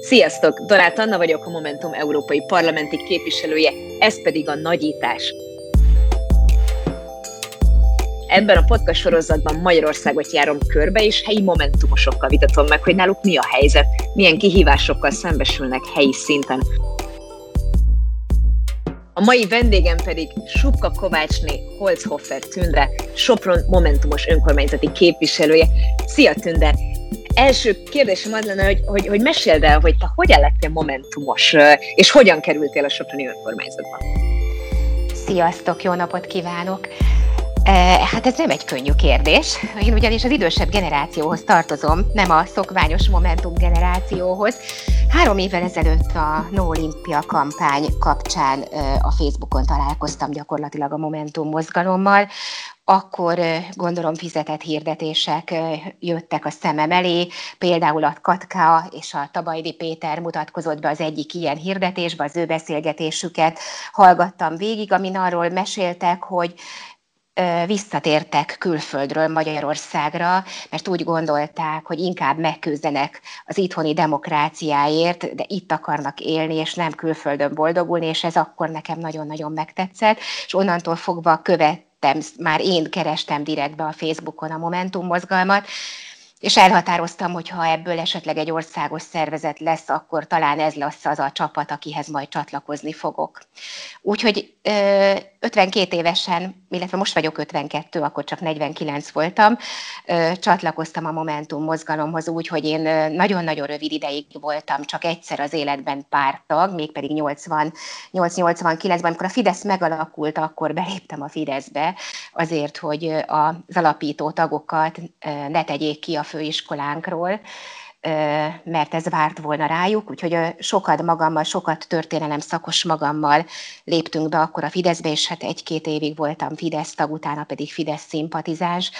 Sziasztok! Donát Anna vagyok, a Momentum Európai Parlamenti képviselője, ez pedig a Nagyítás. Ebben a podcast sorozatban Magyarországot járom körbe, és helyi momentumosokkal vitatom meg, hogy náluk mi a helyzet, milyen kihívásokkal szembesülnek helyi szinten. A mai vendégem pedig Supka Kovácsné Holzhoffer Tünde, Sopron Momentumos önkormányzati képviselője. Szia Tünde! Első kérdésem az lenne, hogy, hogy, hogy meséld el, hogy te hogyan lettél momentumos, és hogyan kerültél a Soproni önkormányzatba? Sziasztok, jó napot kívánok! Hát ez nem egy könnyű kérdés. Én ugyanis az idősebb generációhoz tartozom, nem a szokványos Momentum generációhoz. Három évvel ezelőtt a No Olympia kampány kapcsán a Facebookon találkoztam gyakorlatilag a Momentum mozgalommal, akkor gondolom fizetett hirdetések jöttek a szemem elé, például a Katka és a Tabajdi Péter mutatkozott be az egyik ilyen hirdetésbe, az ő beszélgetésüket hallgattam végig, amin arról meséltek, hogy visszatértek külföldről Magyarországra, mert úgy gondolták, hogy inkább megküzdenek az itthoni demokráciáért, de itt akarnak élni, és nem külföldön boldogulni, és ez akkor nekem nagyon-nagyon megtetszett, és onnantól fogva követ már én kerestem direktbe a Facebookon a Momentum mozgalmat, és elhatároztam, hogy ha ebből esetleg egy országos szervezet lesz, akkor talán ez lesz az a csapat, akihez majd csatlakozni fogok. Úgyhogy 52 évesen, illetve most vagyok 52, akkor csak 49 voltam, csatlakoztam a Momentum mozgalomhoz úgy, hogy én nagyon-nagyon rövid ideig voltam, csak egyszer az életben pártag, mégpedig 88-89-ben, amikor a Fidesz megalakult, akkor beléptem a Fideszbe, azért, hogy az alapító tagokat ne tegyék ki a főiskolánkról, mert ez várt volna rájuk, úgyhogy sokat magammal, sokat történelem szakos magammal léptünk be akkor a Fideszbe, és hát egy-két évig voltam Fidesz tag, utána pedig Fidesz szimpatizáns,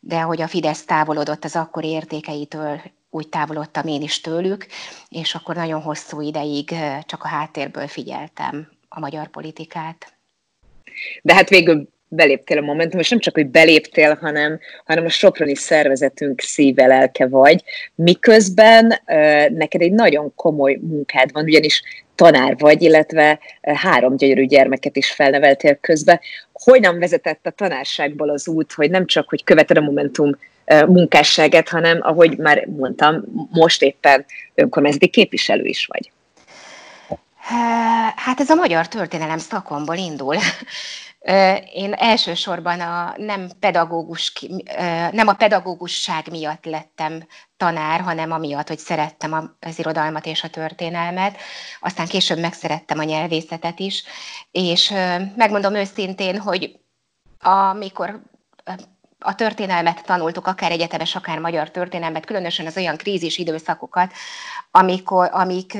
de hogy a Fidesz távolodott az akkori értékeitől, úgy távolodtam én is tőlük, és akkor nagyon hosszú ideig csak a háttérből figyeltem a magyar politikát. De hát végül beléptél a Momentum, és nem csak, hogy beléptél, hanem, hanem a Soproni szervezetünk szíve, lelke vagy, miközben uh, neked egy nagyon komoly munkád van, ugyanis tanár vagy, illetve három gyönyörű gyermeket is felneveltél közbe. Hogyan vezetett a tanárságból az út, hogy nem csak, hogy követed a Momentum munkásságát, hanem, ahogy már mondtam, most éppen önkormányzati képviselő is vagy? Hát ez a magyar történelem szakomból indul. Én elsősorban a nem, pedagógus, nem a pedagógusság miatt lettem tanár, hanem amiatt, hogy szerettem az irodalmat és a történelmet. Aztán később megszerettem a nyelvészetet is, és megmondom őszintén, hogy amikor a történelmet tanultuk, akár egyetemes, akár magyar történelmet, különösen az olyan krízis időszakokat, amikor, amik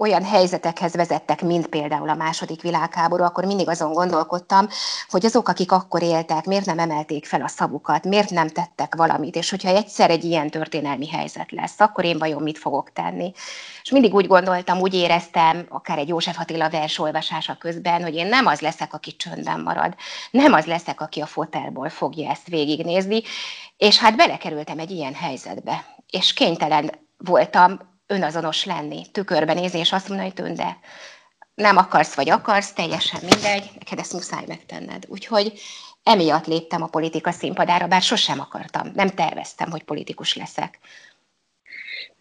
olyan helyzetekhez vezettek, mint például a második világháború, akkor mindig azon gondolkodtam, hogy azok, akik akkor éltek, miért nem emelték fel a szavukat, miért nem tettek valamit, és hogyha egyszer egy ilyen történelmi helyzet lesz, akkor én vajon mit fogok tenni. És mindig úgy gondoltam, úgy éreztem, akár egy József Attila vers olvasása közben, hogy én nem az leszek, aki csöndben marad, nem az leszek, aki a fotelból fogja ezt végignézni, és hát belekerültem egy ilyen helyzetbe, és kénytelen voltam önazonos lenni, tükörben nézni, és azt mondani, hogy tünde, nem akarsz, vagy akarsz, teljesen mindegy, neked ezt muszáj megtenned. Úgyhogy emiatt léptem a politika színpadára, bár sosem akartam, nem terveztem, hogy politikus leszek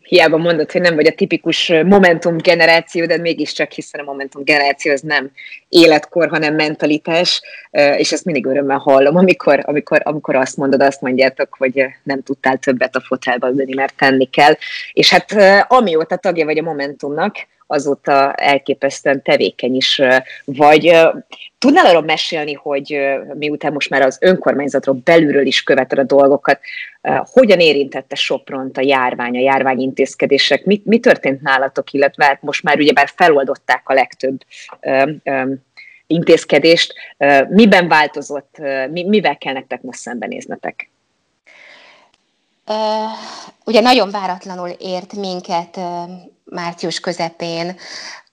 hiába mondod, hogy nem vagy a tipikus Momentum generáció, de mégiscsak hiszen a Momentum generáció az nem életkor, hanem mentalitás, és ezt mindig örömmel hallom, amikor, amikor, amikor azt mondod, azt mondjátok, hogy nem tudtál többet a fotelba ülni, mert tenni kell. És hát amióta tagja vagy a Momentumnak, azóta elképesztően tevékeny is vagy. Tudnál arról mesélni, hogy miután most már az önkormányzatról belülről is követed a dolgokat, hogyan érintette Sopront a járvány, a járványintézkedések? Mi, mi történt nálatok, illetve hát most már ugyebár feloldották a legtöbb intézkedést. Miben változott, mi, mivel kell nektek most szembenéznetek? Uh, ugye nagyon váratlanul ért minket uh, március közepén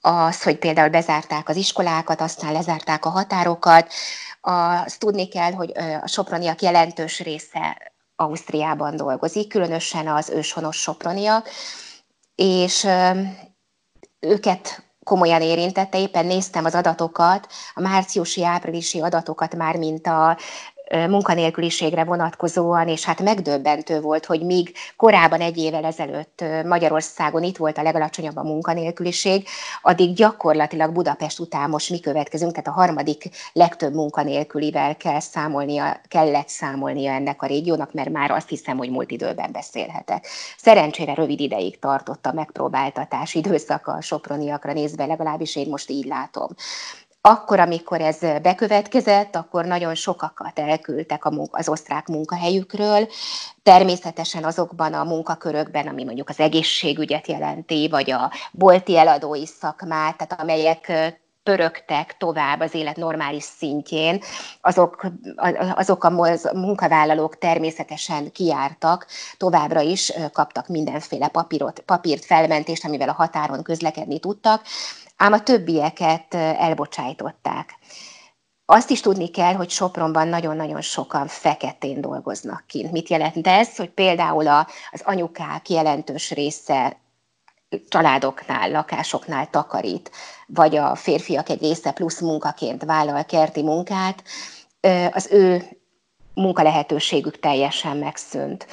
az, hogy például bezárták az iskolákat, aztán lezárták a határokat. Azt tudni kell, hogy a soproniak jelentős része Ausztriában dolgozik, különösen az őshonos soproniak, és őket komolyan érintette. Éppen néztem az adatokat, a márciusi-áprilisi adatokat már, mint a munkanélküliségre vonatkozóan, és hát megdöbbentő volt, hogy míg korábban egy évvel ezelőtt Magyarországon itt volt a legalacsonyabb a munkanélküliség, addig gyakorlatilag Budapest után most mi következünk, tehát a harmadik legtöbb munkanélkülivel kell számolnia, kellett számolnia ennek a régiónak, mert már azt hiszem, hogy múlt időben beszélhetek. Szerencsére rövid ideig tartott a megpróbáltatás időszaka a soproniakra nézve, legalábbis én most így látom. Akkor, amikor ez bekövetkezett, akkor nagyon sokakat elküldtek az osztrák munkahelyükről, természetesen azokban a munkakörökben, ami mondjuk az egészségügyet jelenti, vagy a bolti eladói szakmát, tehát amelyek pörögtek tovább az élet normális szintjén, azok, azok a munkavállalók természetesen kiártak, továbbra is kaptak mindenféle papírot, papírt, felmentést, amivel a határon közlekedni tudtak, ám a többieket elbocsájtották. Azt is tudni kell, hogy Sopronban nagyon-nagyon sokan feketén dolgoznak kint. Mit jelent ez? Hogy például az anyukák jelentős része családoknál, lakásoknál takarít, vagy a férfiak egy része plusz munkaként vállal kerti munkát, az ő munkalehetőségük teljesen megszűnt.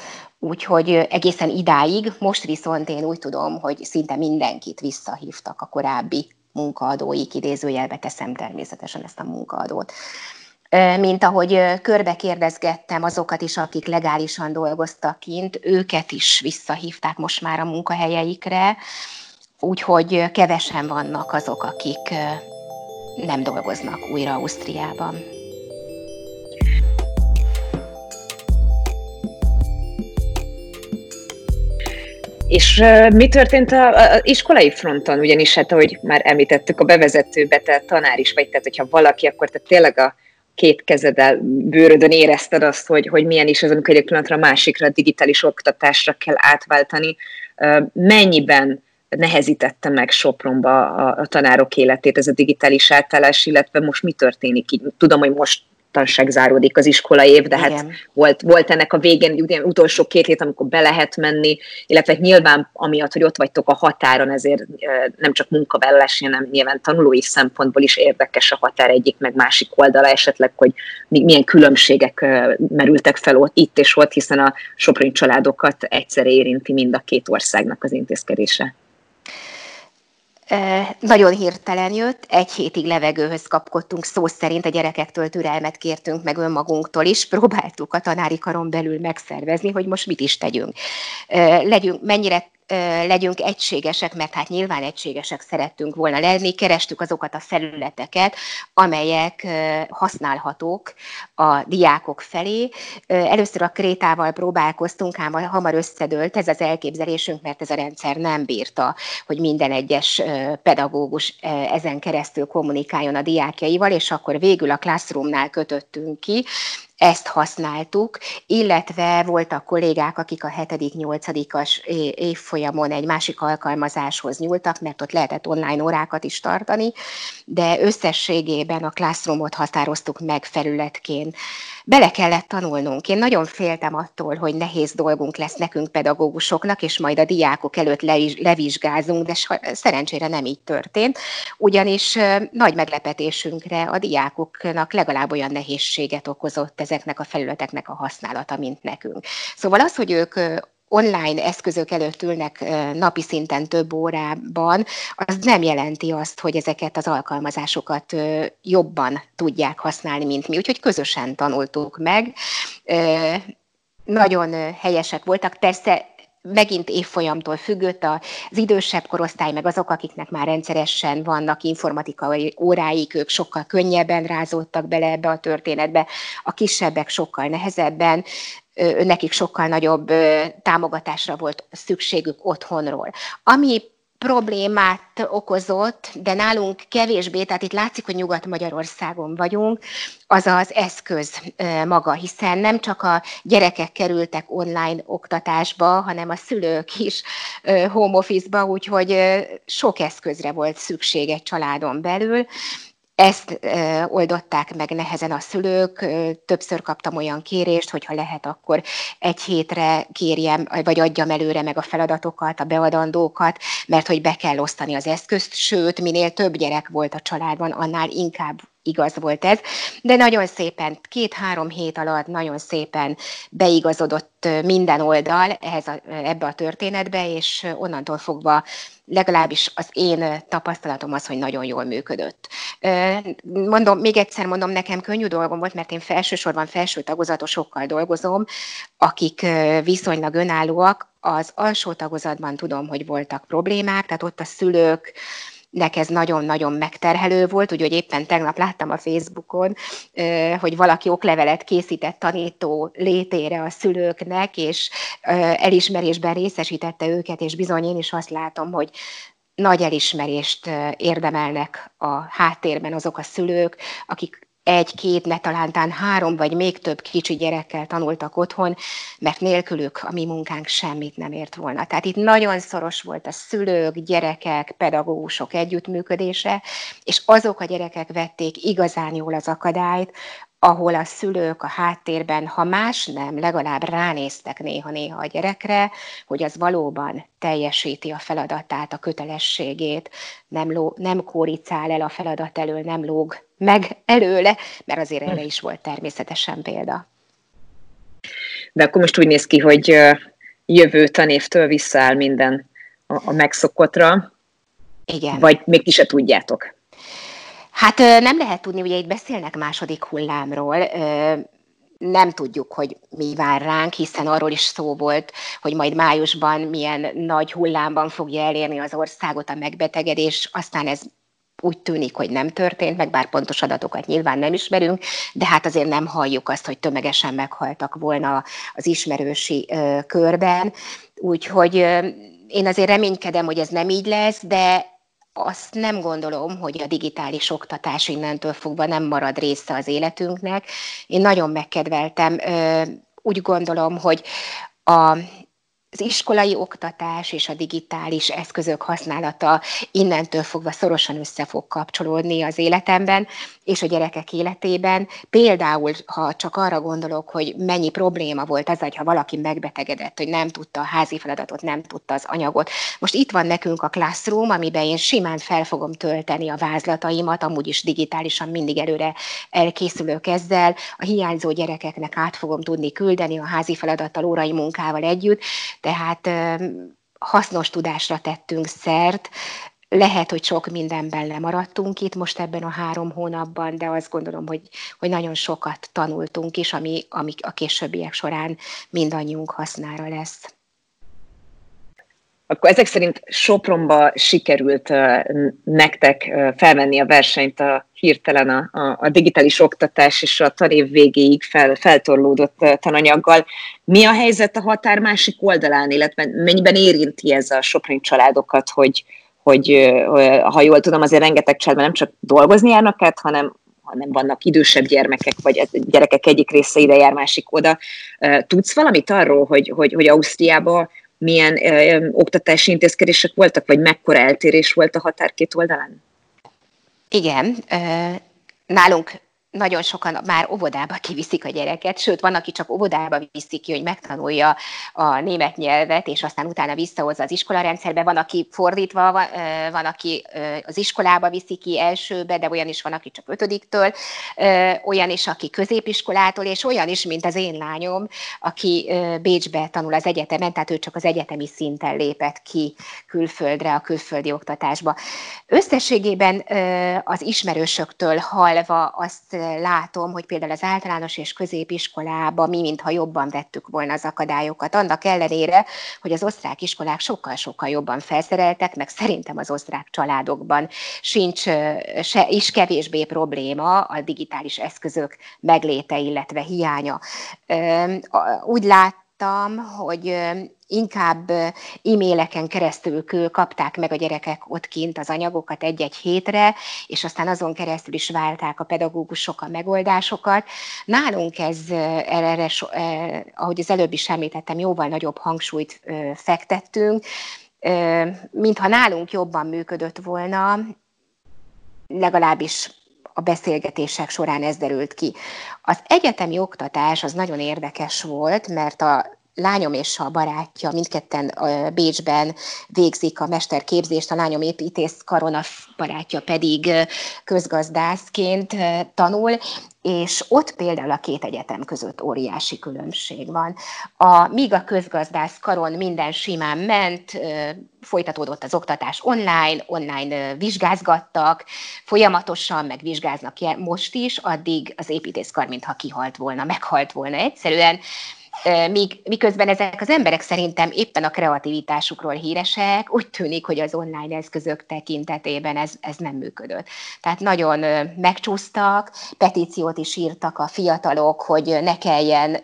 Úgyhogy egészen idáig, most viszont én úgy tudom, hogy szinte mindenkit visszahívtak a korábbi munkaadóik, idézőjelbe teszem természetesen ezt a munkaadót. Mint ahogy körbe kérdezgettem azokat is, akik legálisan dolgoztak kint, őket is visszahívták most már a munkahelyeikre, úgyhogy kevesen vannak azok, akik nem dolgoznak újra Ausztriában. És mi történt az iskolai fronton? Ugyanis hát, ahogy már említettük a bevezetőbe, te tanár is vagy, tehát hogyha valaki, akkor te tényleg a két kezeddel bőrödön érezted azt, hogy, hogy milyen is az, amikor egy pillanatra a másikra, a digitális oktatásra kell átváltani. Mennyiben nehezítette meg Sopronba a, a tanárok életét ez a digitális átállás, illetve most mi történik így? Tudom, hogy most tanság záródik az iskola év, de hát Igen. hát volt, volt ennek a végén ugye, utolsó két hét, amikor be lehet menni, illetve nyilván amiatt, hogy ott vagytok a határon, ezért nem csak munkavállalási, hanem nyilván tanulói szempontból is érdekes a határ egyik meg másik oldala esetleg, hogy milyen különbségek merültek fel ott, itt és ott, hiszen a soproni családokat egyszer érinti mind a két országnak az intézkedése. Nagyon hirtelen jött, egy hétig levegőhöz kapkodtunk, szó szerint a gyerekektől türelmet kértünk, meg önmagunktól is, próbáltuk a tanári karon belül megszervezni, hogy most mit is tegyünk. Legyünk, mennyire legyünk egységesek, mert hát nyilván egységesek szerettünk volna lenni, kerestük azokat a felületeket, amelyek használhatók a diákok felé. Először a krétával próbálkoztunk, ám hamar összedőlt ez az elképzelésünk, mert ez a rendszer nem bírta, hogy minden egyes pedagógus ezen keresztül kommunikáljon a diákjaival, és akkor végül a Classroomnál kötöttünk ki, ezt használtuk, illetve voltak kollégák, akik a 7.-8-as évfolyamon egy másik alkalmazáshoz nyúltak, mert ott lehetett online órákat is tartani, de összességében a Classroomot határoztuk meg felületként bele kellett tanulnunk. Én nagyon féltem attól, hogy nehéz dolgunk lesz nekünk pedagógusoknak, és majd a diákok előtt le, levizsgázunk, de szerencsére nem így történt, ugyanis nagy meglepetésünkre a diákoknak legalább olyan nehézséget okozott ezeknek a felületeknek a használata, mint nekünk. Szóval az, hogy ők online eszközök előtt ülnek napi szinten több órában, az nem jelenti azt, hogy ezeket az alkalmazásokat jobban tudják használni, mint mi. Úgyhogy közösen tanultuk meg. Nagyon helyesek voltak. Persze megint évfolyamtól függött az idősebb korosztály, meg azok, akiknek már rendszeresen vannak informatikai óráik, ők sokkal könnyebben rázódtak bele ebbe a történetbe, a kisebbek sokkal nehezebben, nekik sokkal nagyobb támogatásra volt szükségük otthonról. Ami problémát okozott, de nálunk kevésbé, tehát itt látszik, hogy Nyugat-Magyarországon vagyunk, az az eszköz maga, hiszen nem csak a gyerekek kerültek online oktatásba, hanem a szülők is home office-ba, úgyhogy sok eszközre volt szükség egy családon belül, ezt oldották meg nehezen a szülők. Többször kaptam olyan kérést, hogy ha lehet, akkor egy hétre kérjem, vagy adjam előre meg a feladatokat, a beadandókat, mert hogy be kell osztani az eszközt, sőt, minél több gyerek volt a családban, annál inkább igaz volt ez, de nagyon szépen, két-három hét alatt nagyon szépen beigazodott minden oldal ehhez a, ebbe a történetbe, és onnantól fogva legalábbis az én tapasztalatom az, hogy nagyon jól működött. Mondom, még egyszer mondom, nekem könnyű dolgom volt, mert én felsősorban felső tagozatosokkal dolgozom, akik viszonylag önállóak. Az alsó tagozatban tudom, hogy voltak problémák, tehát ott a szülők, nek ez nagyon-nagyon megterhelő volt, úgyhogy éppen tegnap láttam a Facebookon, hogy valaki oklevelet készített tanító létére a szülőknek, és elismerésben részesítette őket, és bizony én is azt látom, hogy nagy elismerést érdemelnek a háttérben azok a szülők, akik egy-két, ne talántán három vagy még több kicsi gyerekkel tanultak otthon, mert nélkülük a mi munkánk semmit nem ért volna. Tehát itt nagyon szoros volt a szülők, gyerekek, pedagógusok együttműködése, és azok a gyerekek vették igazán jól az akadályt, ahol a szülők a háttérben, ha más nem, legalább ránéztek néha-néha a gyerekre, hogy az valóban teljesíti a feladatát, a kötelességét, nem, ló, nem kóricál el a feladat elől, nem lóg meg előle, mert azért erre is volt természetesen példa. De akkor most úgy néz ki, hogy jövő tanévtől visszaáll minden a, megszokottra. Igen. Vagy még ti se tudjátok. Hát nem lehet tudni, ugye itt beszélnek második hullámról, nem tudjuk, hogy mi vár ránk, hiszen arról is szó volt, hogy majd májusban milyen nagy hullámban fogja elérni az országot a megbetegedés, aztán ez úgy tűnik, hogy nem történt, meg bár pontos adatokat nyilván nem ismerünk, de hát azért nem halljuk azt, hogy tömegesen meghaltak volna az ismerősi ö, körben. Úgyhogy ö, én azért reménykedem, hogy ez nem így lesz, de azt nem gondolom, hogy a digitális oktatás innentől fogva nem marad része az életünknek. Én nagyon megkedveltem. Úgy gondolom, hogy a az iskolai oktatás és a digitális eszközök használata innentől fogva szorosan össze fog kapcsolódni az életemben és a gyerekek életében. Például, ha csak arra gondolok, hogy mennyi probléma volt az, hogy ha valaki megbetegedett, hogy nem tudta a házi feladatot, nem tudta az anyagot. Most itt van nekünk a Classroom, amiben én simán fel fogom tölteni a vázlataimat, amúgy is digitálisan mindig előre elkészülök ezzel, a hiányzó gyerekeknek át fogom tudni küldeni a házi feladattal, órai munkával együtt, tehát hasznos tudásra tettünk szert, lehet, hogy sok mindenben lemaradtunk itt most ebben a három hónapban, de azt gondolom, hogy, hogy nagyon sokat tanultunk is, ami, ami a későbbiek során mindannyiunk hasznára lesz. Akkor ezek szerint Sopronba sikerült nektek felvenni a versenyt a hirtelen a, a, a digitális oktatás és a tanév végéig fel, feltorlódott tananyaggal. Mi a helyzet a határ másik oldalán, illetve mennyiben érinti ez a soproni családokat, hogy, hogy ha jól tudom, azért rengeteg családban nem csak dolgozni járnak át, hanem hanem vannak idősebb gyermekek, vagy gyerekek egyik része ide jár, másik oda. Tudsz valamit arról, hogy, hogy, hogy Ausztriában milyen ö, oktatási intézkedések voltak, vagy mekkora eltérés volt a határ két oldalán? Igen, nálunk nagyon sokan már óvodába kiviszik a gyereket, sőt, van, aki csak óvodába viszik ki, hogy megtanulja a német nyelvet, és aztán utána visszahozza az iskolarendszerbe. Van, aki fordítva, van, van aki az iskolába viszi ki elsőbe, de olyan is van, aki csak ötödiktől, olyan is, aki középiskolától, és olyan is, mint az én lányom, aki Bécsbe tanul az egyetemen, tehát ő csak az egyetemi szinten lépett ki külföldre, a külföldi oktatásba. Összességében az ismerősöktől halva azt látom, hogy például az általános és középiskolában mi, mintha jobban vettük volna az akadályokat, annak ellenére, hogy az osztrák iskolák sokkal-sokkal jobban felszereltek, meg szerintem az osztrák családokban sincs se, is kevésbé probléma a digitális eszközök megléte, illetve hiánya. Úgy lát, láttam, hogy inkább e-maileken keresztül kapták meg a gyerekek ott kint az anyagokat egy-egy hétre, és aztán azon keresztül is válták a pedagógusok a megoldásokat. Nálunk ez erre, ahogy az előbb is említettem, jóval nagyobb hangsúlyt fektettünk, mintha nálunk jobban működött volna, legalábbis a beszélgetések során ez derült ki. Az egyetemi oktatás az nagyon érdekes volt, mert a lányom és a barátja mindketten Bécsben végzik a mesterképzést, a lányom építész karon, a barátja pedig közgazdászként tanul, és ott például a két egyetem között óriási különbség van. A, míg a közgazdász karon minden simán ment, folytatódott az oktatás online, online vizsgázgattak, folyamatosan meg vizsgáznak most is, addig az építészkar mintha kihalt volna, meghalt volna egyszerűen Míg, miközben ezek az emberek szerintem éppen a kreativitásukról híresek, úgy tűnik, hogy az online eszközök tekintetében ez, ez nem működött. Tehát nagyon megcsúsztak, petíciót is írtak a fiatalok, hogy ne kelljen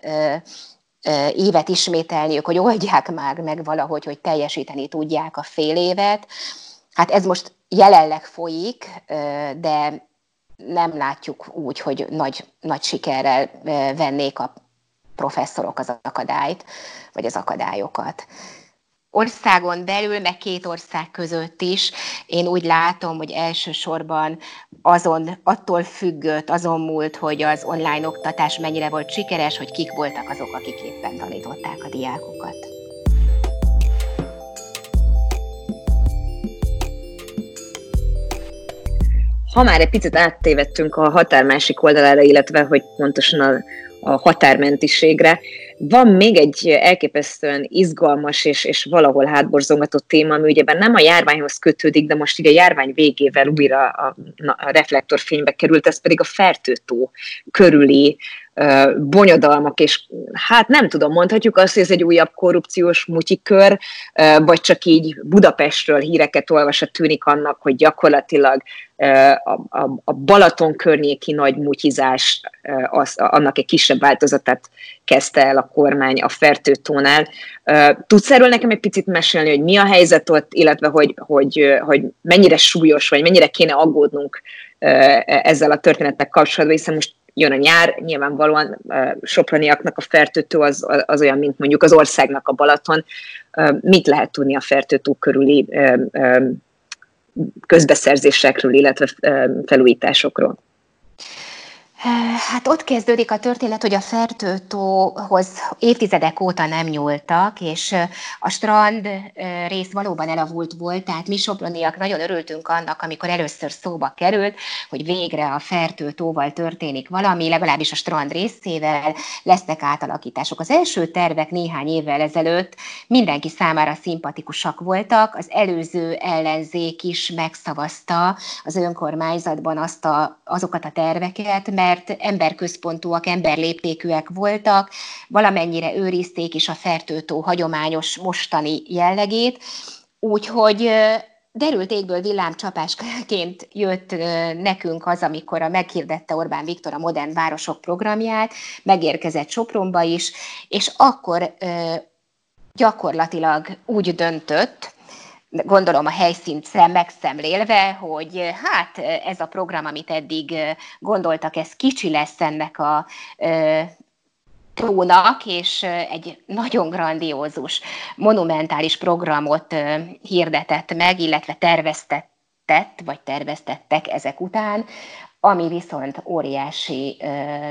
évet ismételniük, hogy oldják már meg valahogy, hogy teljesíteni tudják a fél évet. Hát ez most jelenleg folyik, de nem látjuk úgy, hogy nagy, nagy sikerrel vennék a professzorok az akadályt, vagy az akadályokat. Országon belül, meg két ország között is, én úgy látom, hogy elsősorban azon, attól függött, azon múlt, hogy az online oktatás mennyire volt sikeres, hogy kik voltak azok, akik éppen tanították a diákokat. Ha már egy picit áttévettünk a határ másik oldalára, illetve hogy pontosan a a határmentiségre. Van még egy elképesztően izgalmas és, és valahol hátborzongató téma, ami ugye nem a járványhoz kötődik, de most ugye a járvány végével újra a, a reflektorfénybe került, ez pedig a fertőtó körüli bonyodalmak, és hát nem tudom, mondhatjuk azt, hogy ez egy újabb korrupciós mutyikör, vagy csak így Budapestről híreket olvasva tűnik annak, hogy gyakorlatilag a, a, a Balaton környéki nagy mutyizás, az, annak egy kisebb változatát kezdte el a kormány a fertőtónál. Tudsz erről nekem egy picit mesélni, hogy mi a helyzet ott, illetve hogy, hogy, hogy mennyire súlyos, vagy mennyire kéne aggódnunk ezzel a történetnek kapcsolatban, hiszen most jön a nyár, nyilvánvalóan soproniaknak a fertőtő az, az olyan, mint mondjuk az országnak a Balaton. Mit lehet tudni a fertőtó körüli közbeszerzésekről, illetve felújításokról? Hát ott kezdődik a történet, hogy a fertőtóhoz évtizedek óta nem nyúltak, és a strand rész valóban elavult volt, tehát mi soproniak nagyon örültünk annak, amikor először szóba került, hogy végre a fertőtóval történik valami, legalábbis a strand részével lesznek átalakítások. Az első tervek néhány évvel ezelőtt mindenki számára szimpatikusak voltak, az előző ellenzék is megszavazta az önkormányzatban azt a, azokat a terveket, mert mert emberközpontúak, emberléptékűek voltak, valamennyire őrizték is a fertőtó hagyományos mostani jellegét, úgyhogy derült égből villámcsapásként jött nekünk az, amikor a meghirdette Orbán Viktor a Modern Városok programját, megérkezett Sopronba is, és akkor gyakorlatilag úgy döntött, gondolom a helyszínt megszemlélve, hogy hát ez a program, amit eddig gondoltak, ez kicsi lesz ennek a tónak, és egy nagyon grandiózus, monumentális programot hirdetett meg, illetve terveztett, vagy terveztettek ezek után, ami viszont óriási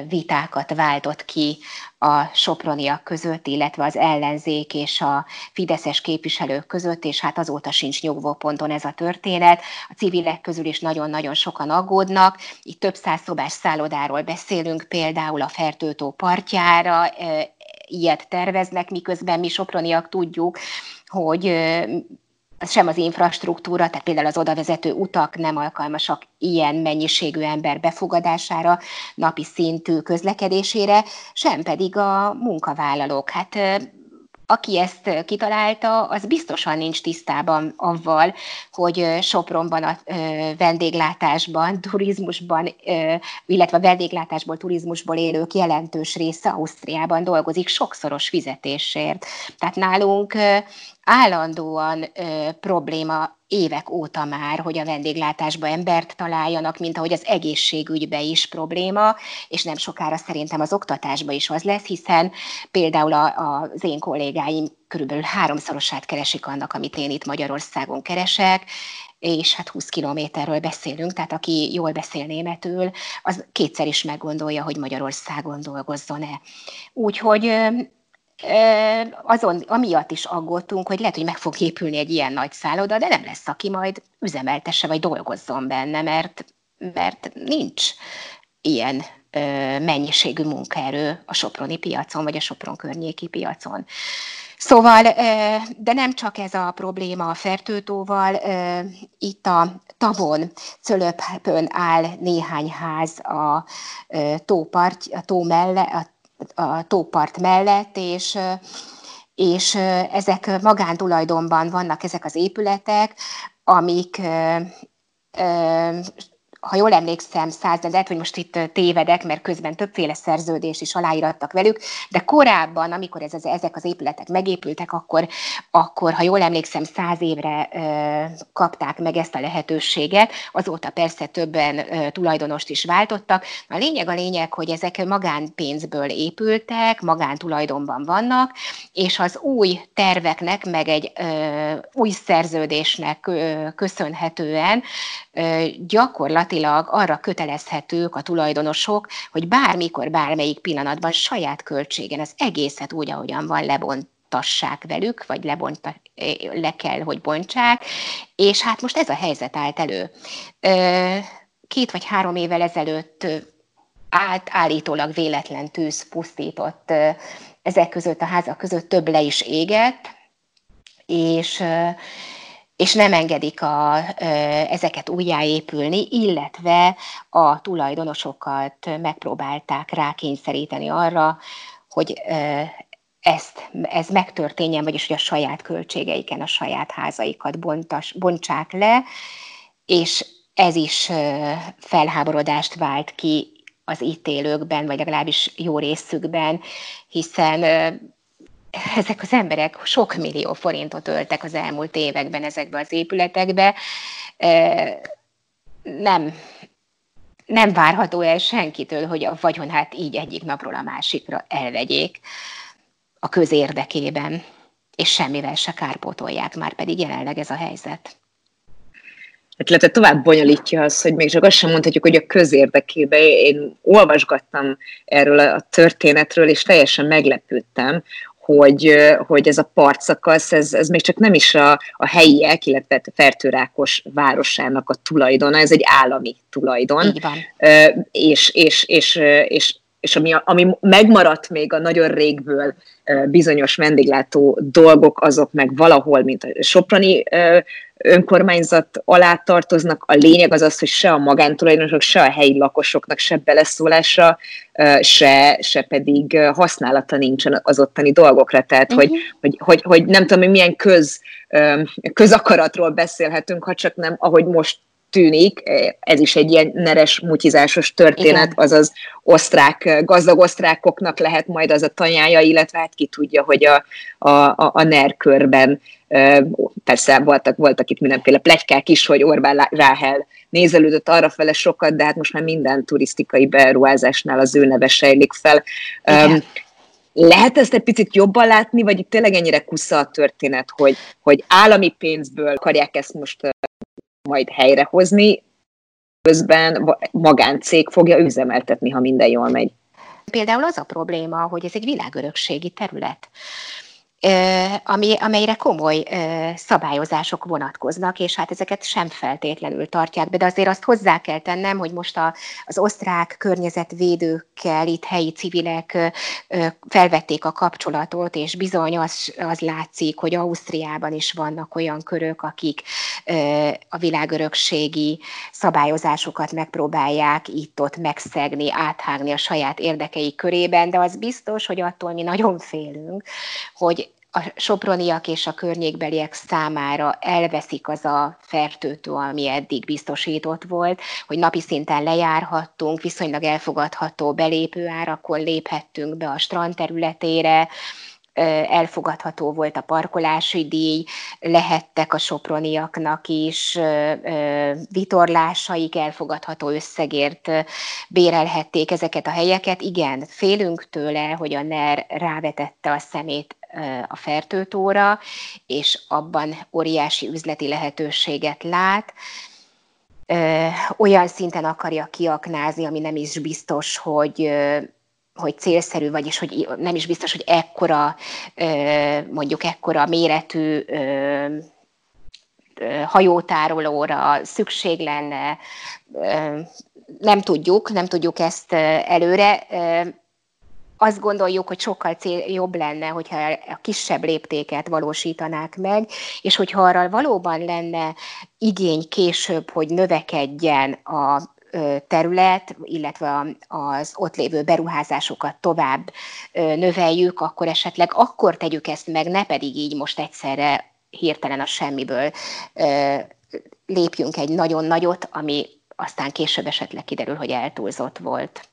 vitákat váltott ki a soproniak között, illetve az ellenzék és a fideszes képviselők között, és hát azóta sincs nyugvóponton ez a történet. A civilek közül is nagyon-nagyon sokan aggódnak. Itt több száz szobás szállodáról beszélünk, például a Fertőtó partjára, ilyet terveznek, miközben mi soproniak tudjuk, hogy sem az infrastruktúra, tehát például az odavezető utak nem alkalmasak ilyen mennyiségű ember befogadására, napi szintű közlekedésére, sem pedig a munkavállalók. Hát aki ezt kitalálta, az biztosan nincs tisztában avval, hogy Sopronban a vendéglátásban, turizmusban, illetve a vendéglátásból, turizmusból élők jelentős része Ausztriában dolgozik sokszoros fizetésért. Tehát nálunk állandóan ö, probléma évek óta már, hogy a vendéglátásba embert találjanak, mint ahogy az egészségügybe is probléma, és nem sokára szerintem az oktatásba is az lesz, hiszen például a, a, az én kollégáim körülbelül háromszorosát keresik annak, amit én itt Magyarországon keresek, és hát 20 kilométerről beszélünk, tehát aki jól beszél németül, az kétszer is meggondolja, hogy Magyarországon dolgozzon-e. Úgyhogy azon, amiatt is aggódtunk, hogy lehet, hogy meg fog épülni egy ilyen nagy szálloda, de nem lesz, aki majd üzemeltesse, vagy dolgozzon benne, mert, mert nincs ilyen ö, mennyiségű munkaerő a soproni piacon, vagy a sopron környéki piacon. Szóval, de nem csak ez a probléma a fertőtóval, itt a tavon, Cölöpön áll néhány ház a tópart, a tó melle, a a tópart mellett, és és ezek magántulajdonban vannak ezek az épületek, amik ha jól emlékszem, száz, lehet, hogy most itt tévedek, mert közben többféle szerződés is aláírattak velük, de korábban, amikor ez, ezek az épületek megépültek, akkor, akkor, ha jól emlékszem, száz évre ö, kapták meg ezt a lehetőséget, azóta persze többen ö, tulajdonost is váltottak. A lényeg a lényeg, hogy ezek magánpénzből épültek, magántulajdonban vannak, és az új terveknek, meg egy ö, új szerződésnek ö, köszönhetően ö, gyakorlatilag gyakorlatilag arra kötelezhetők a tulajdonosok, hogy bármikor, bármelyik pillanatban saját költségen az egészet úgy, ahogyan van, lebontassák velük, vagy lebonta, le kell, hogy bontsák, és hát most ez a helyzet állt elő. Két vagy három évvel ezelőtt állt, állítólag véletlen tűz pusztított ezek között a házak között több le is égett, és és nem engedik a, ezeket újjáépülni, illetve a tulajdonosokat megpróbálták rákényszeríteni arra, hogy ezt, ez megtörténjen, vagyis hogy a saját költségeiken a saját házaikat bontas, bontsák le, és ez is felháborodást vált ki az ítélőkben, vagy legalábbis jó részükben, hiszen ezek az emberek sok millió forintot öltek az elmúlt években ezekbe az épületekbe. Nem, nem várható el senkitől, hogy a vagyonát így egyik napról a másikra elvegyék a közérdekében, és semmivel se kárpótolják, már pedig jelenleg ez a helyzet. Hát illetve tovább bonyolítja az, hogy még csak azt sem mondhatjuk, hogy a közérdekében én olvasgattam erről a történetről, és teljesen meglepődtem, hogy, hogy ez a partszakasz, ez, ez még csak nem is a, a helyiek, illetve a Fertőrákos városának a tulajdona, ez egy állami tulajdon. Így van. És, és, és, és, és ami, ami megmaradt még a nagyon régből bizonyos vendéglátó dolgok, azok meg valahol, mint a Soproni önkormányzat alá tartoznak. A lényeg az az, hogy se a magántulajdonosok, se a helyi lakosoknak se beleszólása, se, se pedig használata nincsen az ottani dolgokra. Tehát, uh-huh. hogy, hogy, hogy, hogy nem tudom, hogy milyen köz, közakaratról beszélhetünk, ha csak nem, ahogy most tűnik, ez is egy ilyen neres, mutizásos történet, Igen. azaz osztrák, gazdag osztrákoknak lehet majd az a tanyája, illetve hát ki tudja, hogy a, a, a, a NER körben persze voltak, voltak itt mindenféle plegykák is, hogy Orbán Ráhel nézelődött arra fele sokat, de hát most már minden turisztikai beruházásnál az ő neve sejlik fel. Igen. Lehet ezt egy picit jobban látni, vagy itt tényleg ennyire kusza a történet, hogy, hogy állami pénzből akarják ezt most majd helyrehozni, közben magáncég fogja üzemeltetni, ha minden jól megy. Például az a probléma, hogy ez egy világörökségi terület ami, amelyre komoly szabályozások vonatkoznak, és hát ezeket sem feltétlenül tartják be, de azért azt hozzá kell tennem, hogy most az osztrák környezetvédőkkel, itt helyi civilek felvették a kapcsolatot, és bizony az, az látszik, hogy Ausztriában is vannak olyan körök, akik a világörökségi szabályozásokat megpróbálják itt-ott megszegni, áthágni a saját érdekeik körében, de az biztos, hogy attól mi nagyon félünk, hogy a soproniak és a környékbeliek számára elveszik az a fertőtő, ami eddig biztosított volt, hogy napi szinten lejárhattunk, viszonylag elfogadható belépő árakon léphettünk be a strand területére, elfogadható volt a parkolási díj, lehettek a soproniaknak is vitorlásaik elfogadható összegért bérelhették ezeket a helyeket. Igen, félünk tőle, hogy a NER rávetette a szemét a fertőtóra, és abban óriási üzleti lehetőséget lát, olyan szinten akarja kiaknázni, ami nem is biztos, hogy hogy célszerű, vagyis hogy nem is biztos, hogy ekkora, mondjuk ekkora méretű hajótárolóra szükség lenne. Nem tudjuk, nem tudjuk ezt előre azt gondoljuk, hogy sokkal cél, jobb lenne, hogyha a kisebb léptéket valósítanák meg, és hogyha arra valóban lenne igény később, hogy növekedjen a terület, illetve az ott lévő beruházásokat tovább növeljük, akkor esetleg akkor tegyük ezt meg, ne pedig így most egyszerre hirtelen a semmiből lépjünk egy nagyon nagyot, ami aztán később esetleg kiderül, hogy eltúlzott volt.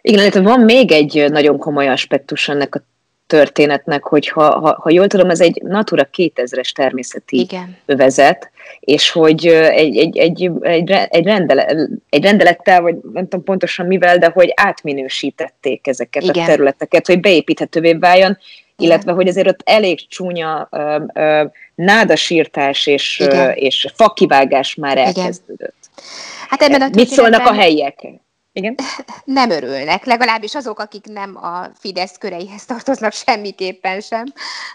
Igen, illetve van még egy nagyon komoly aspektus ennek a történetnek, hogy ha, ha, ha jól tudom, ez egy Natura 2000-es természeti Igen. övezet, és hogy egy, egy, egy, egy, egy, rendele, egy rendelettel, vagy nem tudom pontosan mivel, de hogy átminősítették ezeket Igen. a területeket, hogy beépíthetővé váljon, illetve hogy azért ott elég csúnya ö, ö, nádasírtás és, ö, és fakivágás már elkezdődött. Hát ebben a Mit szólnak a helyiek? Igen? Nem örülnek, legalábbis azok, akik nem a Fidesz köreihez tartoznak semmiképpen sem.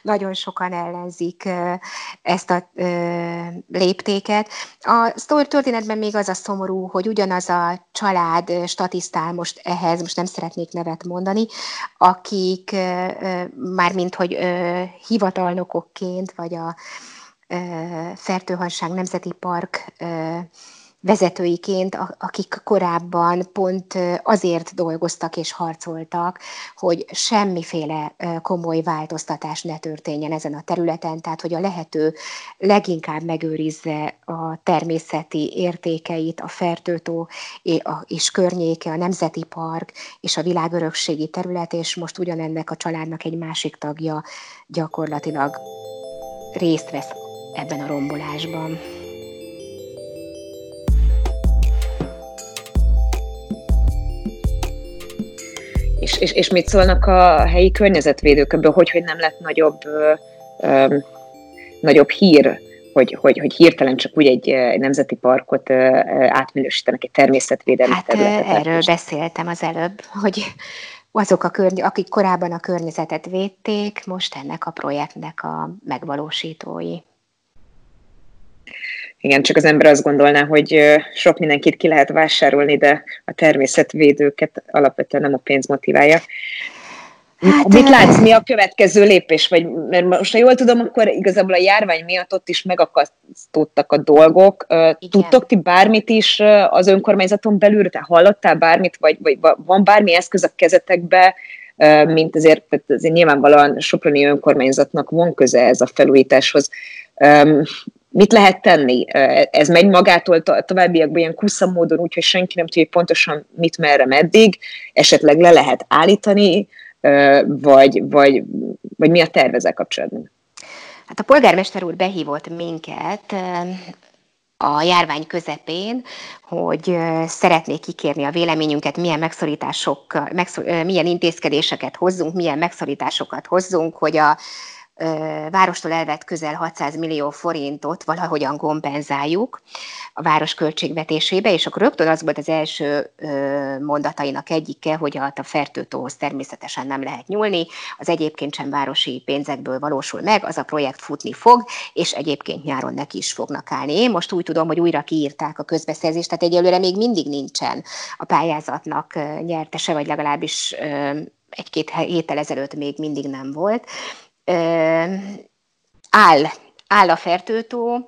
Nagyon sokan ellenzik ezt a léptéket. A történetben még az a szomorú, hogy ugyanaz a család statisztál most ehhez, most nem szeretnék nevet mondani, akik már mint hogy hivatalnokokként, vagy a Fertőhanság Nemzeti Park vezetőiként, akik korábban pont azért dolgoztak és harcoltak, hogy semmiféle komoly változtatás ne történjen ezen a területen, tehát hogy a lehető leginkább megőrizze a természeti értékeit, a fertőtó és környéke, a Nemzeti Park és a világörökségi terület, és most ugyanennek a családnak egy másik tagja gyakorlatilag részt vesz ebben a rombolásban. És, és, és mit szólnak a helyi környezetvédők ebből, hogy, hogy nem lett nagyobb, ö, ö, nagyobb hír, hogy, hogy, hogy hirtelen csak úgy egy, egy nemzeti parkot átminősítenek egy természetvédelmi hát, területet. Erről most. beszéltem az előbb, hogy azok, a körny- akik korábban a környezetet védték, most ennek a projektnek a megvalósítói. Igen, csak az ember azt gondolná, hogy sok mindenkit ki lehet vásárolni, de a természetvédőket alapvetően nem a pénz motiválja. Hát, Mit látsz, mi a következő lépés? Vagy, mert most, ha jól tudom, akkor igazából a járvány miatt ott is megakasztottak a dolgok. Igen. Tudtok ti bármit is az önkormányzaton belül? Te hallottál bármit, vagy, vagy van bármi eszköz a kezetekbe, mint azért, tehát azért nyilvánvalóan Soproni önkormányzatnak van köze ez a felújításhoz mit lehet tenni? Ez megy magától to- továbbiakban ilyen kusza módon, úgyhogy senki nem tudja pontosan mit, merre, meddig, esetleg le lehet állítani, vagy, vagy, vagy mi a tervezel kapcsolatban? Hát a polgármester úr behívott minket a járvány közepén, hogy szeretnék kikérni a véleményünket, milyen megszorítások, megszor, milyen intézkedéseket hozzunk, milyen megszorításokat hozzunk, hogy a várostól elvett közel 600 millió forintot valahogyan kompenzáljuk a város költségvetésébe, és akkor rögtön az volt az első mondatainak egyike, hogy a fertőtóhoz természetesen nem lehet nyúlni, az egyébként sem városi pénzekből valósul meg, az a projekt futni fog, és egyébként nyáron neki is fognak állni. Én most úgy tudom, hogy újra kiírták a közbeszerzést, tehát egyelőre még mindig nincsen a pályázatnak nyertese, vagy legalábbis egy-két héttel ezelőtt még mindig nem volt, áll áll a fertőtó,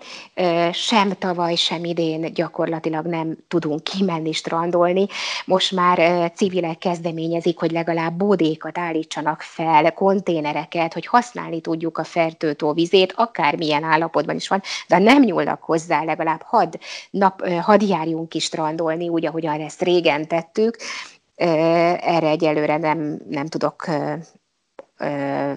sem tavaly, sem idén gyakorlatilag nem tudunk kimenni, strandolni. Most már civilek kezdeményezik, hogy legalább bódékat állítsanak fel, konténereket, hogy használni tudjuk a fertőtó vizét, akármilyen állapotban is van, de nem nyúlnak hozzá, legalább had, nap, had járjunk ki strandolni, úgy, ahogyan ezt régen tettük. Erre egyelőre nem, nem tudok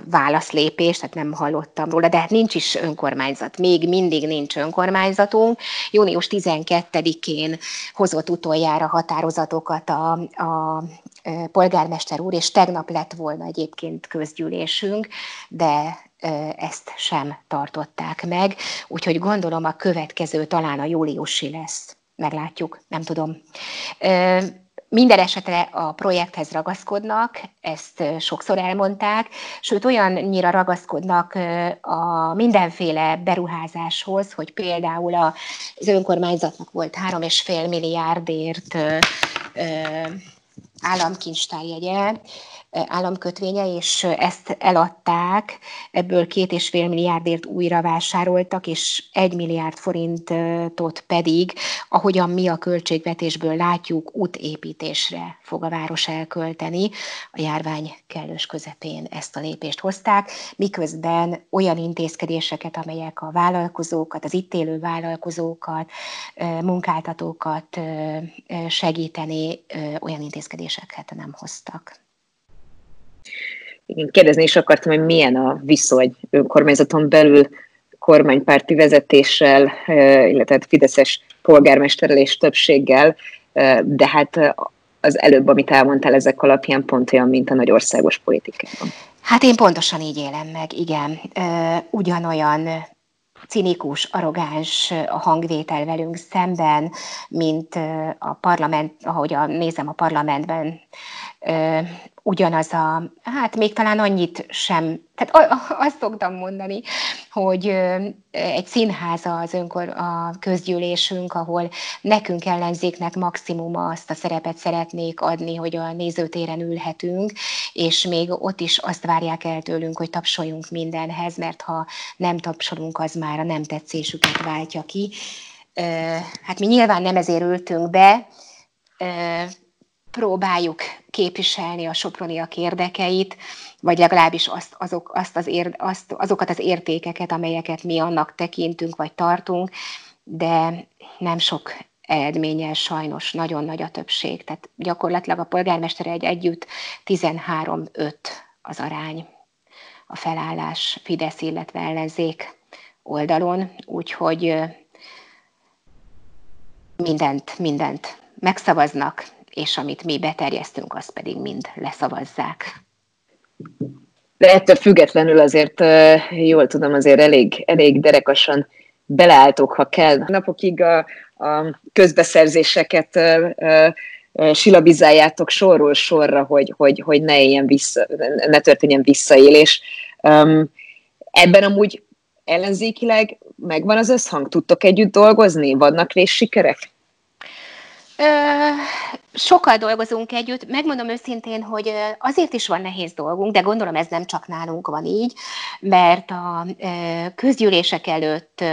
válaszlépés, tehát nem hallottam róla, de hát nincs is önkormányzat, még mindig nincs önkormányzatunk. Június 12-én hozott utoljára határozatokat a, a polgármester úr, és tegnap lett volna egyébként közgyűlésünk, de ezt sem tartották meg, úgyhogy gondolom a következő talán a júliusi lesz. Meglátjuk, nem tudom. Minden esetre a projekthez ragaszkodnak, ezt sokszor elmondták, sőt olyannyira ragaszkodnak a mindenféle beruházáshoz, hogy például az önkormányzatnak volt 3,5 milliárdért államkincstárjegye, államkötvénye, és ezt eladták, ebből két és fél milliárdért újra vásároltak, és egy milliárd forintot pedig, ahogyan mi a költségvetésből látjuk, útépítésre fog a város elkölteni. A járvány kellős közepén ezt a lépést hozták, miközben olyan intézkedéseket, amelyek a vállalkozókat, az itt élő vállalkozókat, munkáltatókat segíteni, olyan intézkedéseket nem hoztak. Igen, kérdezni is akartam, hogy milyen a viszony önkormányzaton belül kormánypárti vezetéssel, illetve hát Fideszes polgármesterrel és többséggel, de hát az előbb, amit elmondtál, ezek alapján pont olyan, mint a nagyországos politikában. Hát én pontosan így élem meg, igen. Ugyanolyan cinikus, arrogáns a hangvétel velünk szemben, mint a parlament, ahogy a, nézem a parlamentben ugyanaz a, hát még talán annyit sem, tehát azt szoktam mondani, hogy egy színház az önkor, a közgyűlésünk, ahol nekünk ellenzéknek maximum azt a szerepet szeretnék adni, hogy a nézőtéren ülhetünk, és még ott is azt várják el tőlünk, hogy tapsoljunk mindenhez, mert ha nem tapsolunk, az már a nem tetszésüket váltja ki. Hát mi nyilván nem ezért ültünk be, próbáljuk képviselni a soproniak érdekeit, vagy legalábbis azt, azok, azt az ér, azt, azokat az értékeket, amelyeket mi annak tekintünk, vagy tartunk, de nem sok eredménnyel sajnos nagyon nagy a többség. Tehát gyakorlatilag a polgármester egy együtt 13-5 az arány a felállás Fidesz, illetve ellenzék oldalon, úgyhogy mindent, mindent megszavaznak, és amit mi beterjesztünk, azt pedig mind leszavazzák. De ettől függetlenül azért jól tudom, azért elég, elég derekasan beleálltok, ha kell. Napokig a, a közbeszerzéseket silabizáljátok sorról sorra, hogy, hogy, hogy ne, éljen vissza, ne történjen visszaélés. Ebben amúgy ellenzékileg megvan az összhang? Tudtok együtt dolgozni? Vannak sikerek? Sokkal dolgozunk együtt. Megmondom őszintén, hogy azért is van nehéz dolgunk, de gondolom ez nem csak nálunk van így, mert a közgyűlések előtt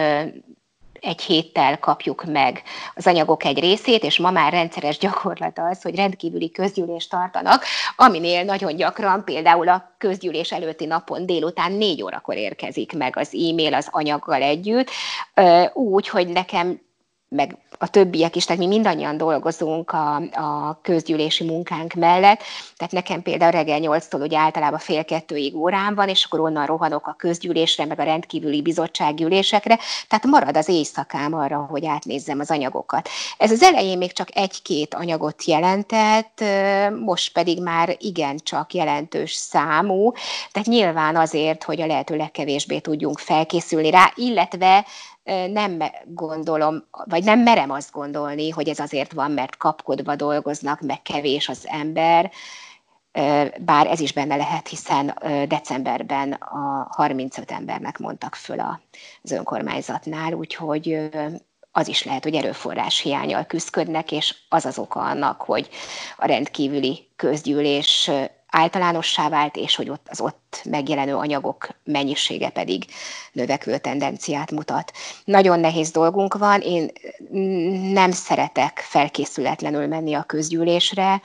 egy héttel kapjuk meg az anyagok egy részét, és ma már rendszeres gyakorlat az, hogy rendkívüli közgyűlést tartanak, aminél nagyon gyakran például a közgyűlés előtti napon délután négy órakor érkezik meg az e-mail az anyaggal együtt, úgy, hogy nekem meg a többiek is, tehát mi mindannyian dolgozunk a, a közgyűlési munkánk mellett, tehát nekem például reggel 8-tól ugye általában fél kettőig órán van, és akkor onnan rohanok a közgyűlésre, meg a rendkívüli bizottsággyűlésekre, tehát marad az éjszakám arra, hogy átnézzem az anyagokat. Ez az elején még csak egy-két anyagot jelentett, most pedig már igencsak jelentős számú, tehát nyilván azért, hogy a lehető legkevésbé tudjunk felkészülni rá, illetve nem gondolom, vagy nem merem azt gondolni, hogy ez azért van, mert kapkodva dolgoznak, meg kevés az ember, bár ez is benne lehet, hiszen decemberben a 35 embernek mondtak föl az önkormányzatnál, úgyhogy az is lehet, hogy erőforrás hiányal küzdködnek, és az az oka annak, hogy a rendkívüli közgyűlés általánossá vált, és hogy ott az ott megjelenő anyagok mennyisége pedig növekvő tendenciát mutat. Nagyon nehéz dolgunk van, én nem szeretek felkészületlenül menni a közgyűlésre,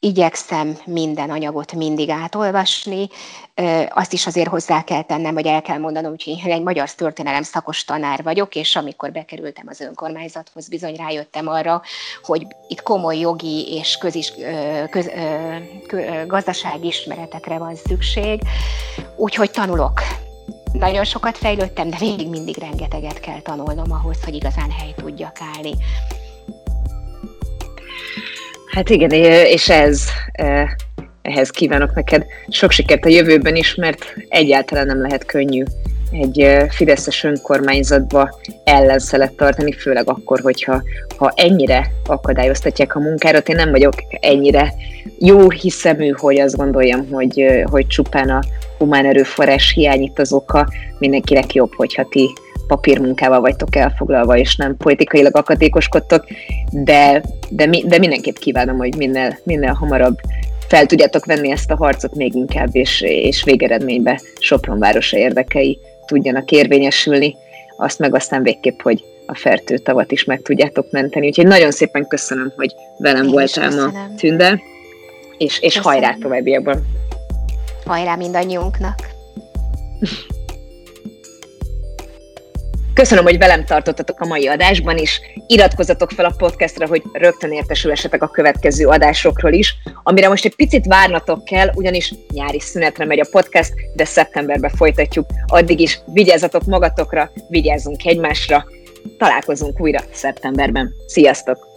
igyekszem minden anyagot mindig átolvasni. Azt is azért hozzá kell tennem, vagy el kell mondanom, hogy én egy magyar történelem szakos tanár vagyok, és amikor bekerültem az önkormányzathoz, bizony rájöttem arra, hogy itt komoly jogi és közis, köz, köz, gazdasági ismeretekre van szükség, úgyhogy tanulok. Nagyon sokat fejlődtem, de végig mindig rengeteget kell tanulnom ahhoz, hogy igazán hely tudjak állni. Hát igen, és ez, ehhez kívánok neked sok sikert a jövőben is, mert egyáltalán nem lehet könnyű egy fideszes önkormányzatba ellenszelet tartani, főleg akkor, hogyha ha ennyire akadályoztatják a munkárat. Én nem vagyok ennyire jó hiszemű, hogy azt gondoljam, hogy, hogy csupán a humán erőforrás hiány itt az oka. Mindenkinek jobb, hogyha ti papírmunkával vagytok elfoglalva, és nem politikailag akadékoskodtok, de, de, mi, de mindenképp kívánom, hogy minél, minél hamarabb fel tudjátok venni ezt a harcot még inkább, és, és végeredményben Sopron városa érdekei tudjanak érvényesülni, azt meg aztán végképp, hogy a fertőtavat is meg tudjátok menteni. Úgyhogy nagyon szépen köszönöm, hogy velem Én voltál ma Tünde, és, és hajrá továbbiakban. Hajrá mindannyiunknak! Köszönöm, hogy velem tartottatok a mai adásban is. Iratkozzatok fel a podcastra, hogy rögtön értesülhessetek a következő adásokról is, amire most egy picit várnatok kell, ugyanis nyári szünetre megy a podcast, de szeptemberben folytatjuk. Addig is vigyázzatok magatokra, vigyázzunk egymásra. Találkozunk újra szeptemberben. Sziasztok!